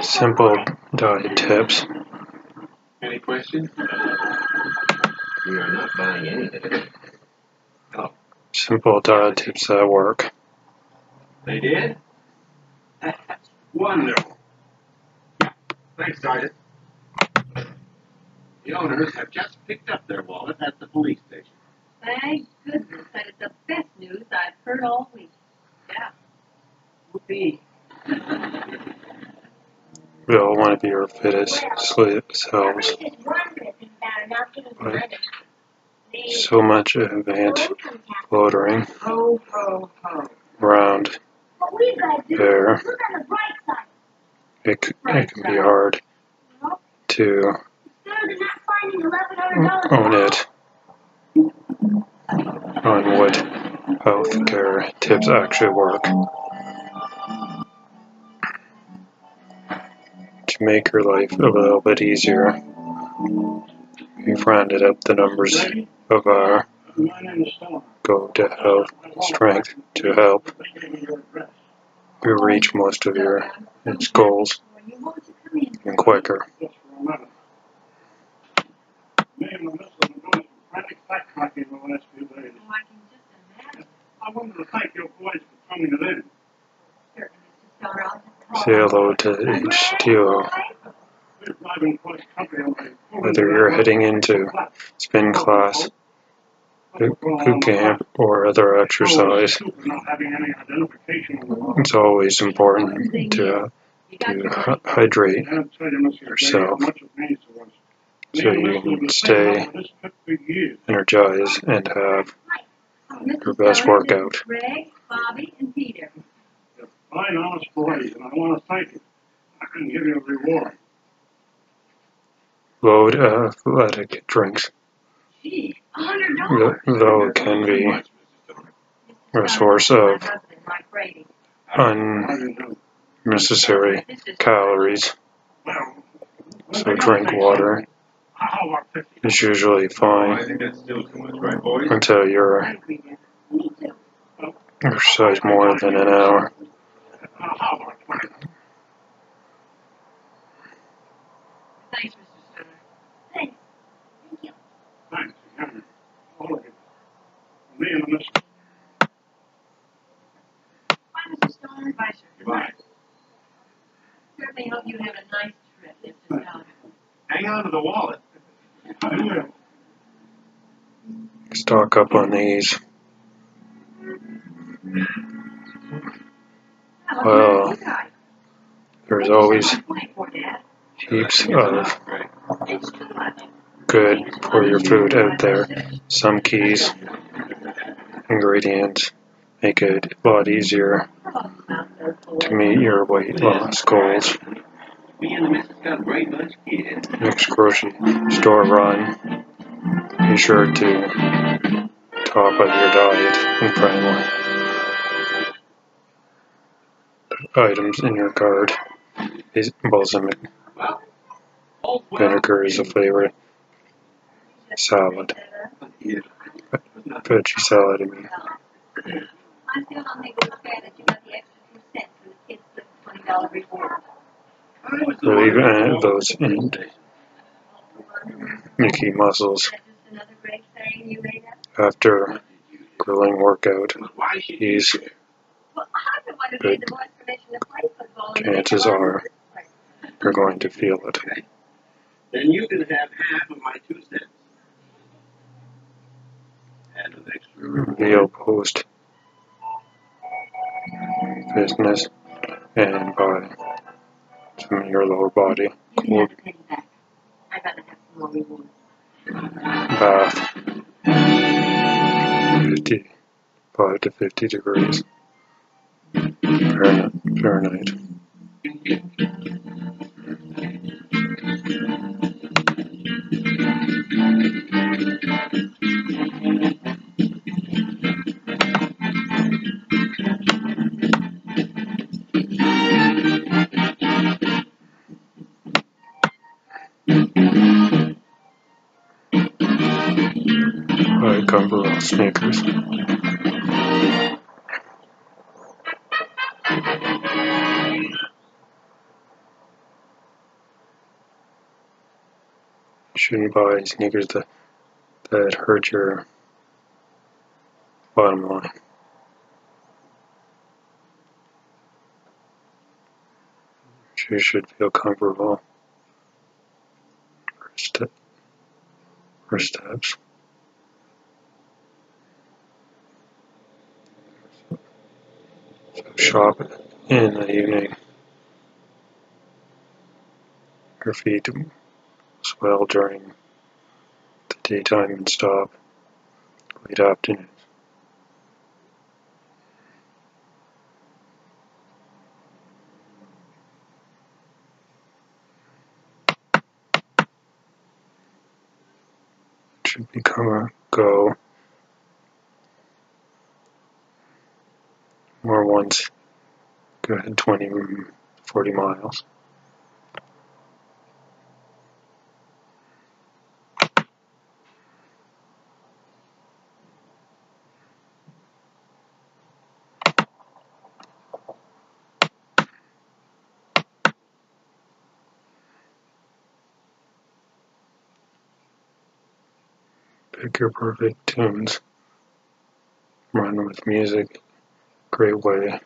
Simple diet tips. Any questions? We are not buying anything. Oh. Simple diet tips that work. They did? That's wonderful. Thanks, Sergeant. The owners have just picked up their wallet at the police station. Thank goodness, that is the best news I've heard all week. Yeah. Whoopee. We all want to be our fittest selves. Right. So much advanced gotta do there. It, it can be hard to own it on what healthcare tips actually work. To make your life a little bit easier, we've rounded up the numbers of our go to health strength to help you reach most of your goals and quicker. I wanted to thank your boys for coming in. Say hello to H2O. We're driving across country on a- Whether you're heading into spin class, boot camp, or other exercise, it's always important to, uh, hydrate have to. Gray, Yourself. so you can stay energized and have your best workout. Greg, Bobby, and Peter. You're fine, honest boys, and I want to thank you. I can give you a reward. load athletic uh, drinks, Gee, $100. though it can be Much, Mr. Stoner. a source of My husband, Mike Brady. unnecessary calories. So drink water How about fifty? is usually fine think that's still too much, right, boys? until you're I agree with you. Me too. exercise more than an hour. Thanks, Mr. Stoner. Thanks. Thank you. Thanks, Henry. All of you. Me and Mr. Stoner. Bye, sir. Goodbye. Certainly hope you have a nice trip, Mr. Hang on to the wallet. I will. Stock up on these. Well, There's always heaps of good for your food out there. Some keys, ingredients make it a lot easier to meet your weight loss goals. Of. Next grocery store run, be sure to top up your diet and primal items in your cart. Is balsamic vinegar is a favorite salad, veggie salad. I mean, leave uh, those in Mickey muscles after grilling workout. He's Well, I'm the one who gave the boys permission to play football. and Chances are. on this way. you're going to feel it. Then you can have half of my two cents. And an extra reward. Reveal post business and by some of your lower body You can have the penny back. I'd rather have some more reward. bath 55 to 50 degrees Fahrenheit. Fahrenheit. I cover sneakers. Shouldn't buy sneakers that that hurt your bottom line. You should feel comfortable. First, step, first steps. So shop in the evening. Your feet swell during the daytime and stop late afternoons. Should become a go? More once go ahead 20 40 miles pick your perfect tunes run with music great way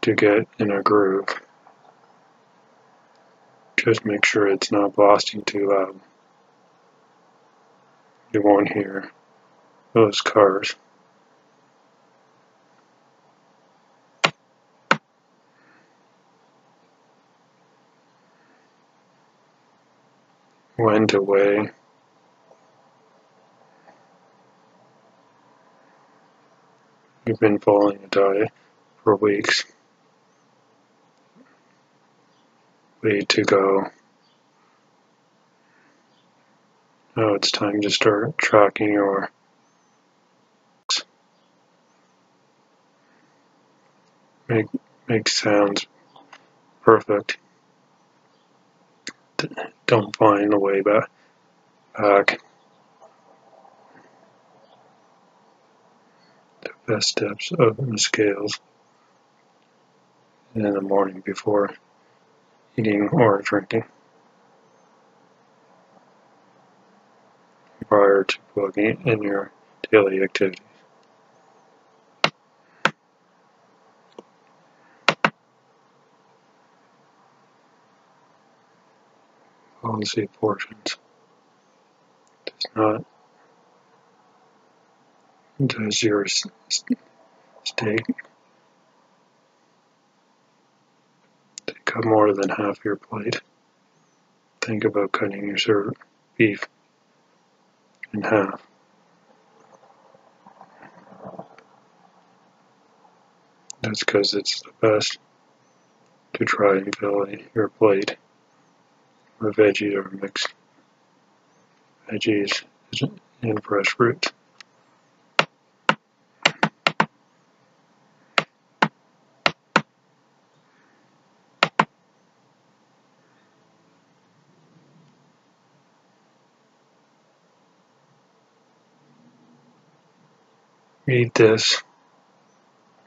to get in a groove. Just make sure it's not blasting too loud. You won't hear those cars. Went away. You've been following a diet for weeks. Way to go. Now it's time to start tracking your make make sounds perfect. Don't find the way back. back. Best steps of the scales in the morning before eating or drinking. Prior to plugging in your daily activities. Policy portions does not does your steak take up more than half your plate? Think about cutting your serve beef in half. That's because it's the best to try and fill your plate with veggies or mixed veggies and fresh fruit. Eat this,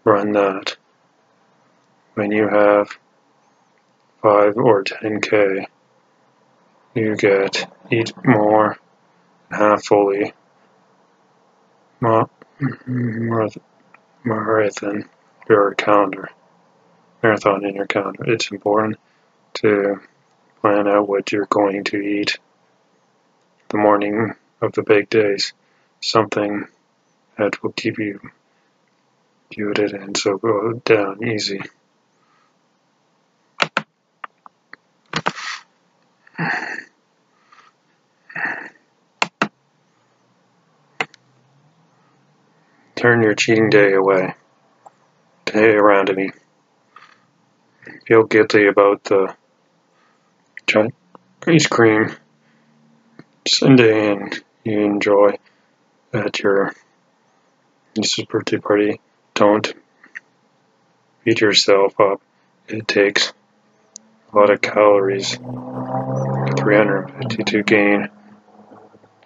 run that. When you have 5 or 10k, you get eat more, half fully, marathon your calendar, marathon in your calendar. It's important to plan out what you're going to eat the morning of the big days. Something that will keep you muted and so go down easy. Turn your cheating day away. Day around to me. Feel guilty about the ice cream sundae and you enjoy at your niece's birthday party. Don't beat yourself up. It takes a lot of calories, 350 to gain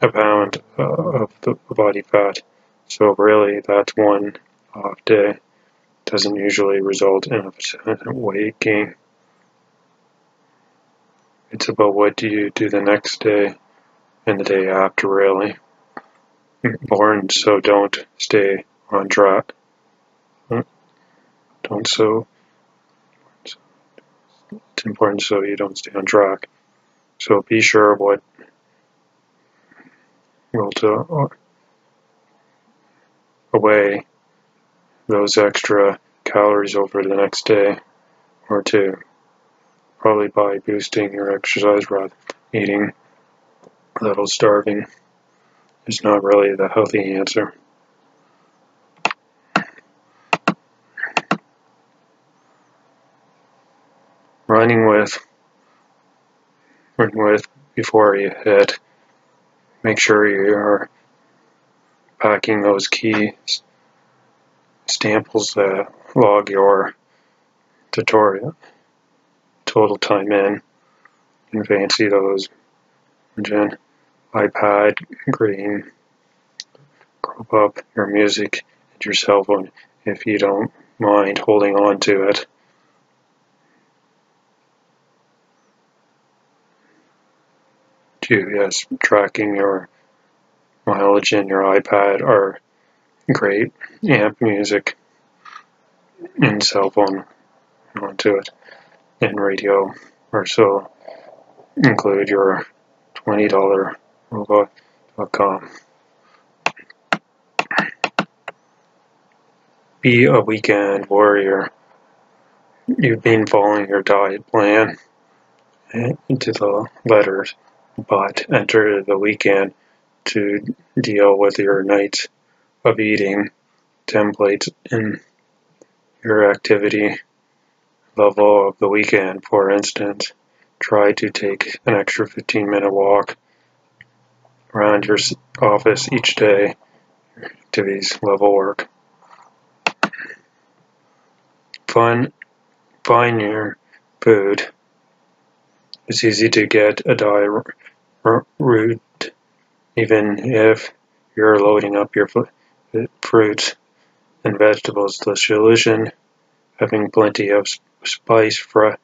a pound of the body fat. So really, that's one off day. Doesn't usually result in a weight gain. It's about what do you do the next day and the day after, really. Born so don't stay on track. Hmm? Don't so. It's important so you don't stay on track. So be sure what will to uh, away those extra calories over the next day or two. Probably by boosting your exercise rather than eating a little starving is not really the healthy answer. Running with running with before you hit make sure you're packing those key staples that log your tutorial total time in and fancy those Gen iPad green crop up your music and your cell phone if you don't mind holding on to it. Yes, tracking your mileage in your iPad are great. Amp music and cell phone onto it and radio or so include your $20 robot.com. Um, be a weekend warrior. You've been following your diet plan into the letters, but enter the weekend to deal with your nights of eating templates in your activity level of the weekend. For instance, try to take an extra 15 minute walk around your office each day. Activities level work. Fun, find your food. It's easy to get a diet route even if you're loading up your uh, fruits and vegetables. The solution, having plenty of spice, fresh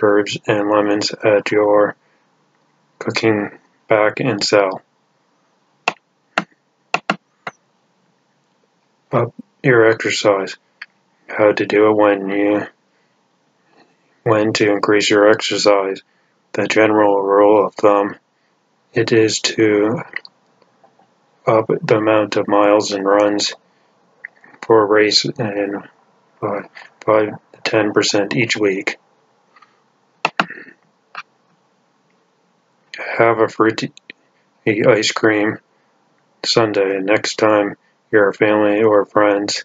herbs, and lemons at your cooking back and sell. Up your exercise. How to do it when you when to increase your exercise. The general rule of thumb it is to up the amount of miles and runs for a race and by 5 to 10% each week. Have a fruity ice cream Sunday next time your family or friends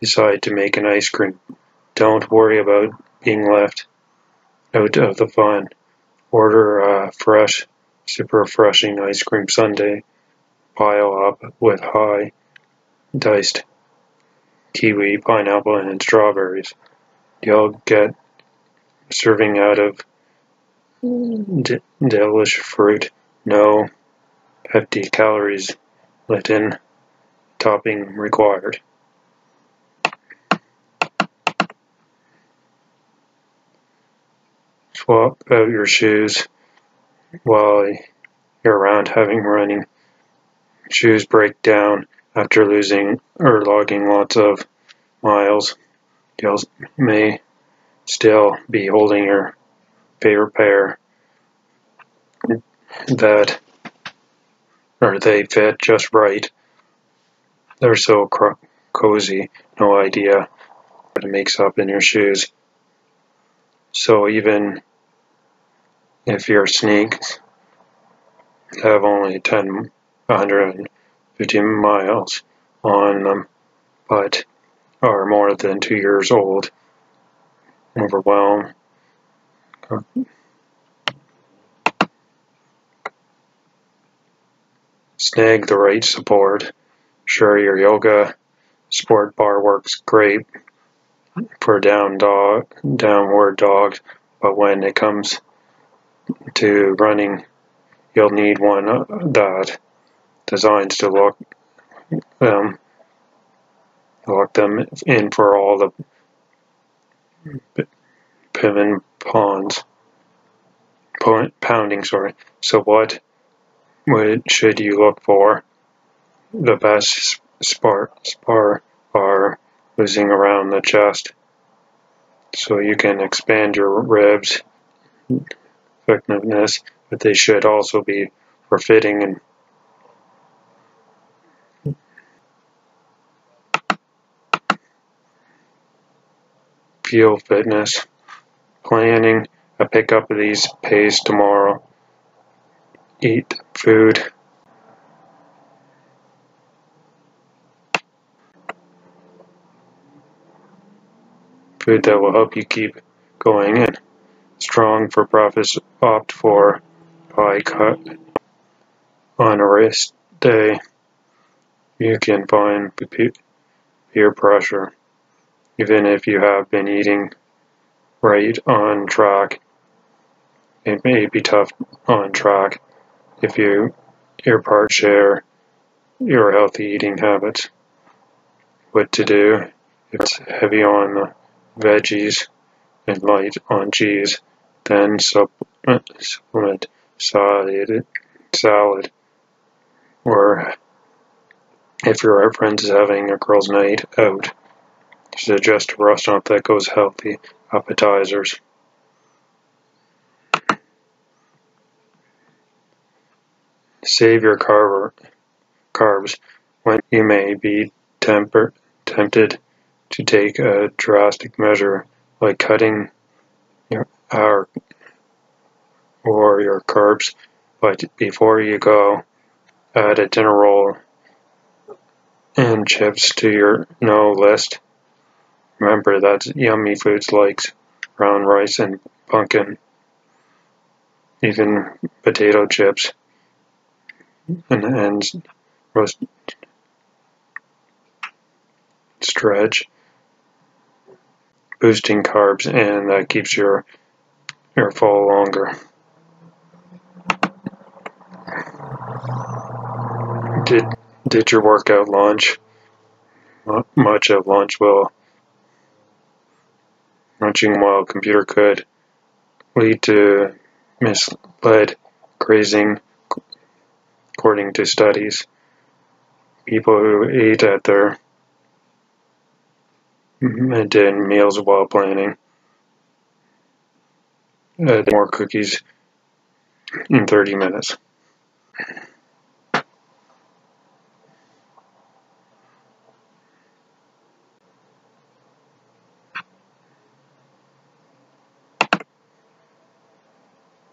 decide to make an ice cream. Don't worry about being left out of the fun. Order a fresh, super refreshing ice cream sundae pile up with high diced kiwi, pineapple, and strawberries. You'll get serving out of d- delish fruit, no hefty calories let in, topping required. Swap out your shoes while you're around having running shoes break down after losing or logging lots of miles. You may still be holding your favorite pair that or they fit just right. They're so cozy, no idea what it makes up in your shoes. So even if your sneaks have only 10 150 miles on them, but are more than two years old. Overwhelmed. Snag the right support. Sure, your yoga sport bar works great for down dog, downward dogs, but when it comes to running, you'll need one that designs to lock them lock them in for all the pivot pawns pounding. Sorry. So what should you look for? The best spar spar are losing around the chest, so you can expand your ribs effectiveness, but they should also be for fitting and feel fitness. Planning a pickup of these pays tomorrow. Eat food. Food that will help you keep going in. Strong for profits opt for pie cut on a race day. You can find peer pressure even if you have been eating right on track. It may be tough on track if you your part share your healthy eating habits. What to do if it's heavy on the veggies and light on cheese, then supplement, salad, salad. Or if your friend is having a girls' night out, suggest a restaurant that goes healthy appetizers. Save your carb, carbs when you may be temper, tempted to take a drastic measure like cutting your our or your carbs, but before you go, add a dinner roll and chips to your no list. Remember that yummy foods like brown rice and pumpkin, even potato chips, and, and roast stretch, boosting carbs, and that keeps your fall longer. Did did your workout lunch? Much of lunch will Munching while computer could lead to misled grazing, according to studies. People who ate at their Mm-hmm. did meals while planning had more cookies in 30 minutes.